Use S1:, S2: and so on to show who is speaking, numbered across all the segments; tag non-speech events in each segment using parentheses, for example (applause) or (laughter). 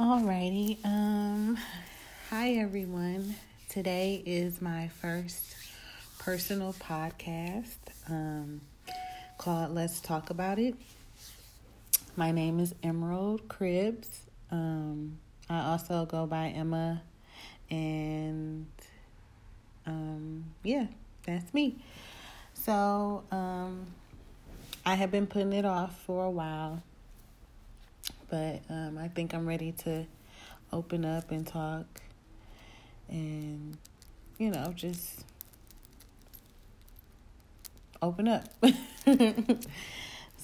S1: Alrighty. Um hi everyone. Today is my first personal podcast um called Let's Talk About It. My name is Emerald Cribs. Um I also go by Emma and um yeah, that's me. So, um I have been putting it off for a while but um, I think I'm ready to open up and talk and, you know, just open up. (laughs)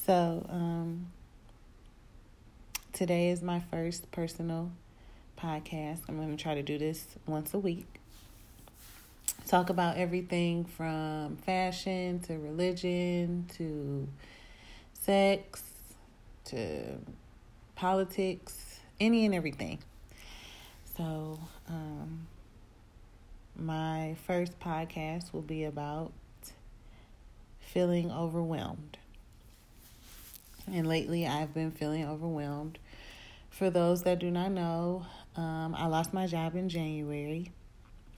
S1: so, um, today is my first personal podcast. I'm going to try to do this once a week. Talk about everything from fashion to religion to sex to politics, any and everything. So, um, my first podcast will be about feeling overwhelmed. And lately, I've been feeling overwhelmed. For those that do not know, um, I lost my job in January,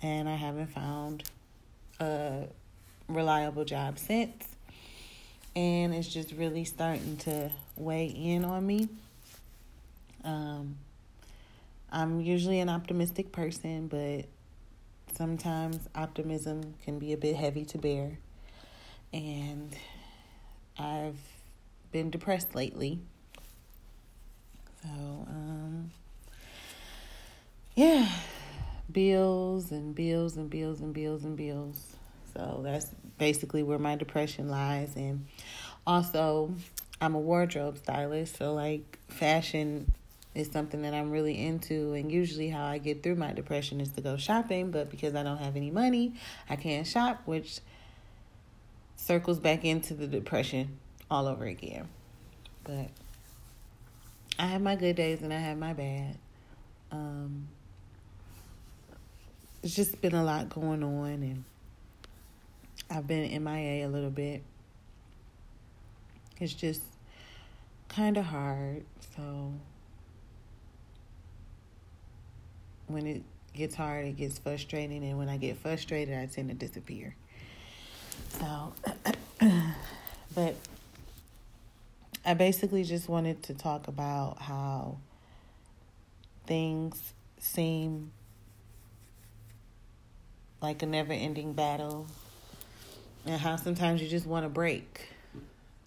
S1: and I haven't found a reliable job since. And it's just really starting to weigh in on me. Um, I'm usually an optimistic person, but sometimes optimism can be a bit heavy to bear. And I've been depressed lately. So, um, yeah, bills and bills and bills and bills and bills. So that's basically where my depression lies. And also, I'm a wardrobe stylist, so like fashion is something that I'm really into. And usually, how I get through my depression is to go shopping. But because I don't have any money, I can't shop, which circles back into the depression all over again. But I have my good days and I have my bad. Um, it's just been a lot going on, and I've been MIA a little bit. It's just kind of hard. So when it gets hard, it gets frustrating, and when I get frustrated, I tend to disappear. So, (clears throat) but I basically just wanted to talk about how things seem like a never ending battle, and how sometimes you just want to break.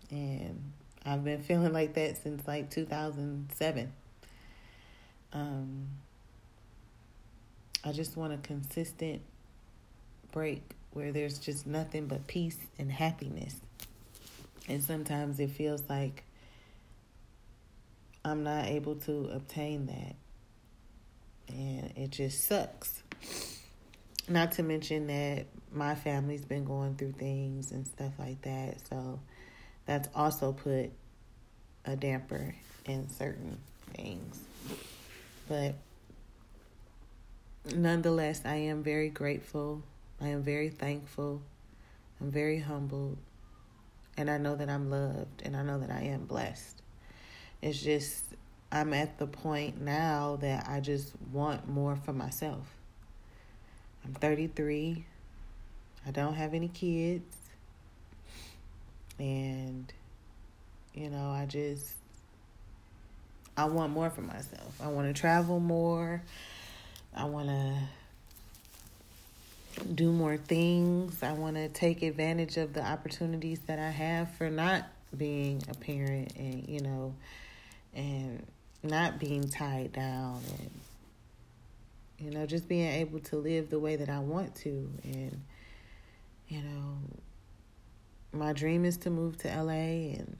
S1: And I've been feeling like that since like 2007. Um, I just want a consistent break where there's just nothing but peace and happiness. And sometimes it feels like I'm not able to obtain that. And it just sucks. Not to mention that my family's been going through things and stuff like that. So that's also put a damper in certain things. But nonetheless, I am very grateful. I am very thankful. I'm very humbled. And I know that I'm loved and I know that I am blessed. It's just, I'm at the point now that I just want more for myself. I'm 33. I don't have any kids. And, you know, I just, I want more for myself. I want to travel more. I want to do more things. I want to take advantage of the opportunities that I have for not being a parent and, you know, and not being tied down and, you know, just being able to live the way that I want to. And, you know, my dream is to move to LA and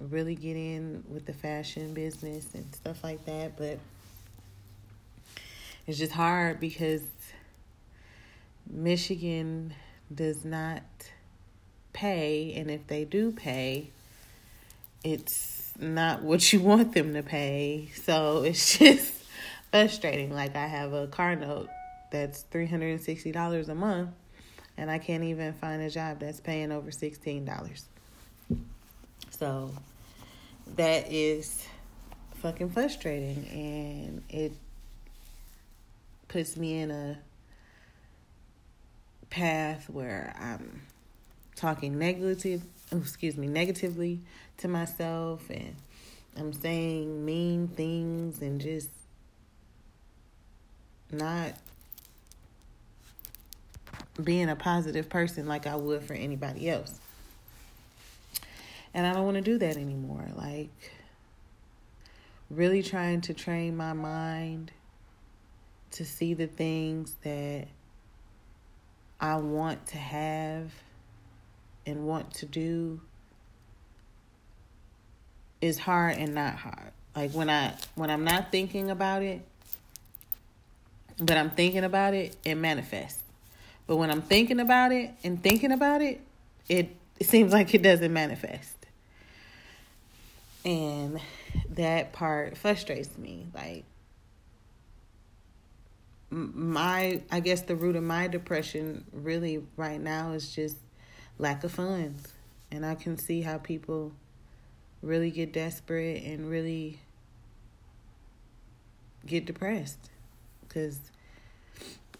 S1: really get in with the fashion business and stuff like that. But, it's just hard because Michigan does not pay, and if they do pay, it's not what you (laughs) want them to pay. So it's just frustrating. Like I have a car note that's three hundred and sixty dollars a month, and I can't even find a job that's paying over sixteen dollars. So that is fucking frustrating and it puts me in a path where I'm talking negative oh, excuse me negatively to myself and I'm saying mean things and just not being a positive person like I would for anybody else. And I don't want to do that anymore. Like, really trying to train my mind to see the things that I want to have and want to do is hard and not hard. Like when I when I'm not thinking about it, but I'm thinking about it, it manifests. But when I'm thinking about it and thinking about it, it, it seems like it doesn't manifest. And that part frustrates me. Like my I guess the root of my depression really right now is just lack of funds. And I can see how people really get desperate and really get depressed because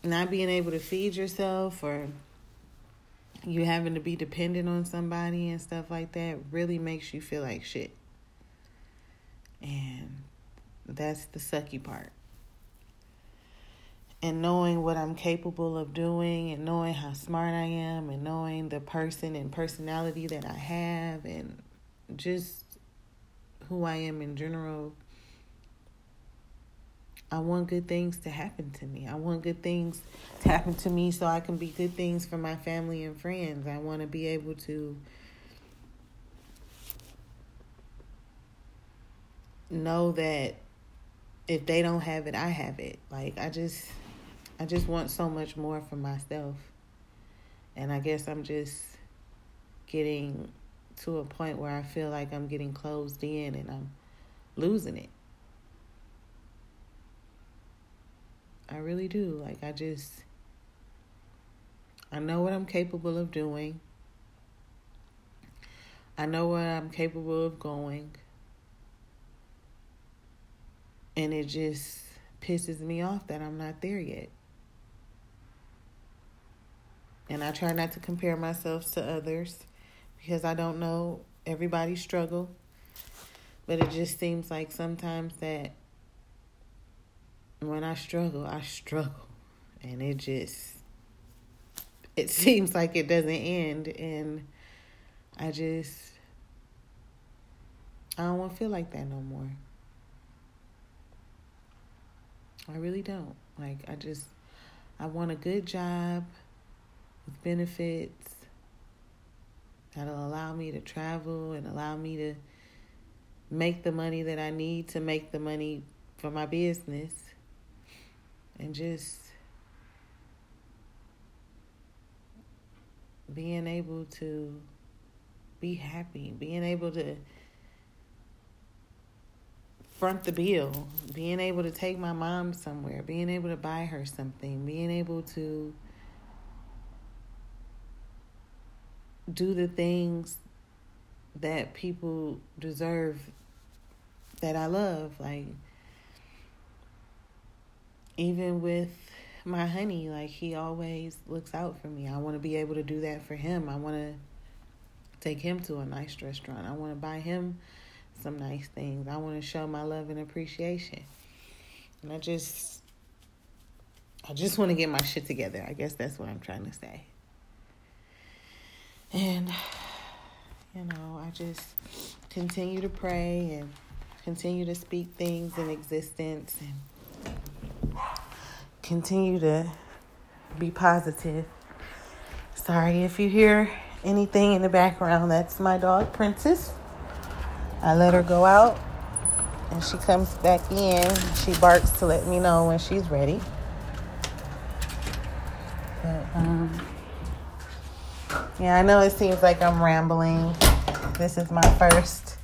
S1: not being able to feed yourself or you having to be dependent on somebody and stuff like that really makes you feel like shit. And that's the sucky part. And knowing what I'm capable of doing and knowing how smart I am and knowing the person and personality that I have and just who I am in general I want good things to happen to me. I want good things to happen to me so I can be good things for my family and friends. I want to be able to know that if they don't have it, I have it. Like I just I just want so much more for myself. And I guess I'm just getting to a point where I feel like I'm getting closed in and I'm losing it. I really do. Like, I just, I know what I'm capable of doing. I know where I'm capable of going. And it just pisses me off that I'm not there yet. And I try not to compare myself to others because I don't know everybody's struggle. But it just seems like sometimes that when I struggle, I struggle. And it just it seems like it doesn't end and I just I don't want to feel like that no more. I really don't. Like I just I want a good job with benefits that'll allow me to travel and allow me to make the money that I need to make the money for my business and just being able to be happy, being able to front the bill, being able to take my mom somewhere, being able to buy her something, being able to do the things that people deserve that I love. Like, even with my honey, like he always looks out for me. I want to be able to do that for him. I want to take him to a nice restaurant. I want to buy him some nice things. I want to show my love and appreciation. And I just I just want to get my shit together. I guess that's what I'm trying to say. And you know, I just continue to pray and continue to speak things in existence and continue to be positive. Sorry if you hear anything in the background. That's my dog, Princess. I let her go out and she comes back in. She barks to let me know when she's ready. But, um, yeah, I know it seems like I'm rambling. This is my first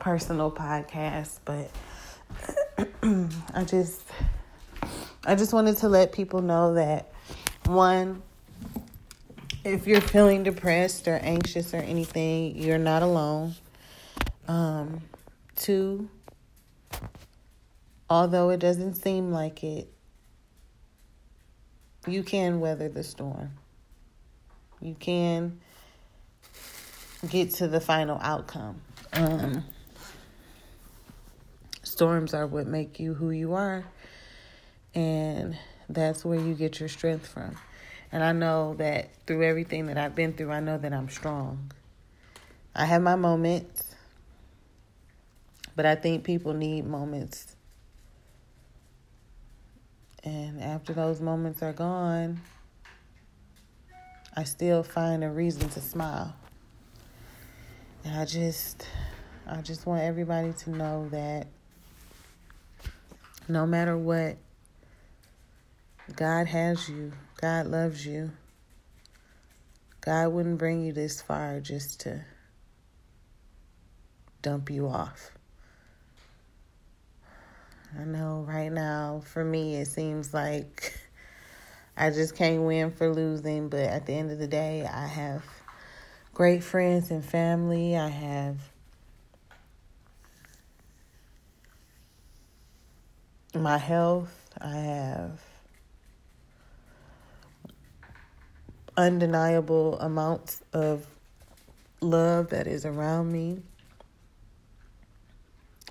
S1: personal podcast, but (clears throat) I just I just wanted to let people know that one, if you're feeling depressed or anxious or anything, you're not alone. Um, two, although it doesn't seem like it, you can weather the storm. You can get to the final outcome. Um, storms are what make you who you are, and that's where you get your strength from. And I know that through everything that I've been through, I know that I'm strong. I have my moments, but I think people need moments. And after those moments are gone, I still find a reason to smile. And I just I just want everybody to know that no matter what, God has you. God loves you. God wouldn't bring you this far just to dump you off. I know right now, for me, it seems like I just can't win for losing, but at the end of the day, I have great friends and family. I have my health. I have undeniable amounts of love that is around me.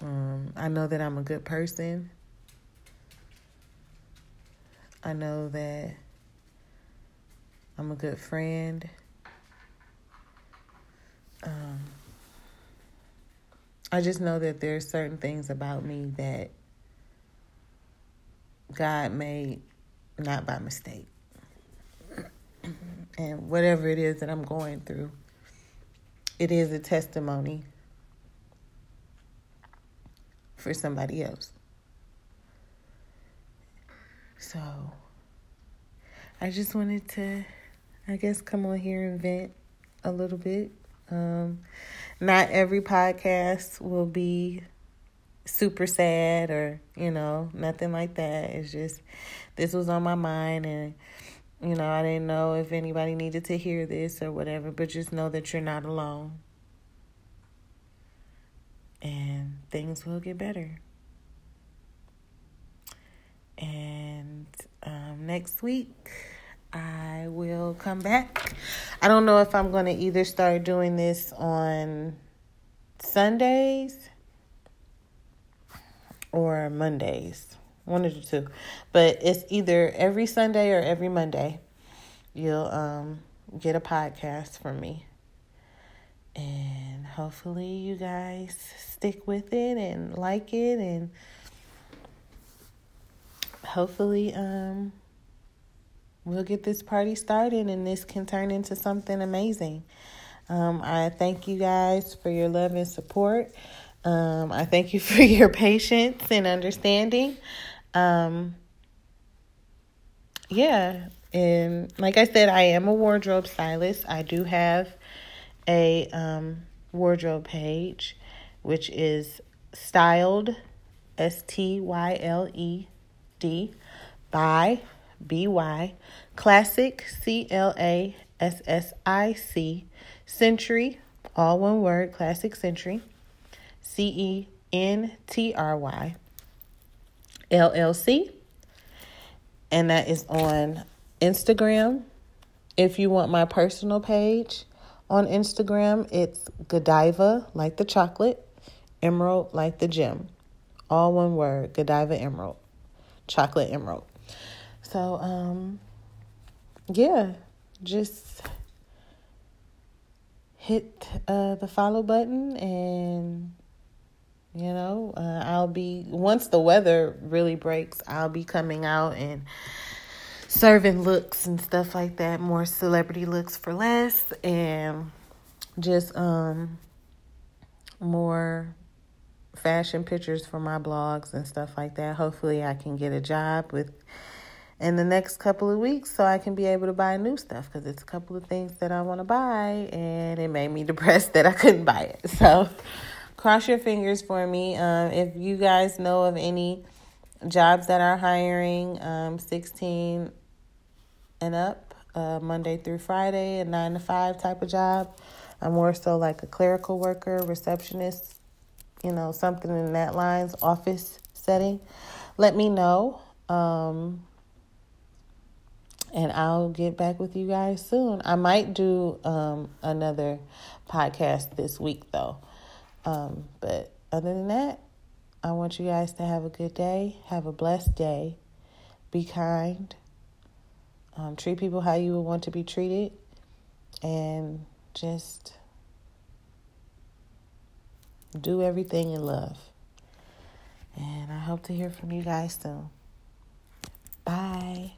S1: Um, I know that I'm a good person. I know that I'm a good friend. Um, I just know that there's certain things about me that God made not by mistake. (clears throat) And whatever it is that I'm going through, it is a testimony for somebody else. So I just wanted to, I guess, come on here and vent a little bit. Um, not every podcast will be super sad or, you know, nothing like that. It's just, this was on my mind and, you know, I didn't know if anybody needed to hear this or whatever, but just know that you're not alone. And things will get better. And um, next week, I will come back. I don't know if I'm going to either start doing this on Sundays or Mondays. One of the two. But it's either every Sunday or every Monday. You'll um, get a podcast from me. And hopefully, you guys stick with it and like it and hopefully um we'll get this party started and this can turn into something amazing. Um, I thank you guys for your love and support. Um, I thank you (laughs) for your patience and understanding. Um, yeah, and like I said, I am a wardrobe stylist. I do have a um, wardrobe page, which is styled, S T Y L E D, by B Y, classic, C L A S S I C, century, all one word, classic century, C E N T R Y, L L C, and that is on Instagram. If you want my personal page on Instagram, it's Godiva, like the chocolate, Emerald, like the gem. All one word, Godiva Emerald, chocolate emerald. So, um, yeah, just hit uh, the follow button and you know uh, i'll be once the weather really breaks i'll be coming out and serving looks and stuff like that more celebrity looks for less and just um more fashion pictures for my blogs and stuff like that hopefully i can get a job with in the next couple of weeks so I can be able to buy new stuff because it's a couple of things that I want to buy and it made me (laughs) depressed that I couldn't buy it. So cross your fingers for me. Um, if you guys know of any jobs that are hiring um, 16 and up, uh, Monday through Friday, a nine to five type of job, I'm more so like a clerical worker, receptionist, you know, something in that lines, office setting, let me know. Um, and I'll get back with you guys soon. I might do um, another podcast this week, though. Um, but other than that, I want you guys to have a good day. Have a blessed day. Be kind. Um, treat people how you would want to be treated. And just do everything in love. And I hope to hear from you guys soon. Bye.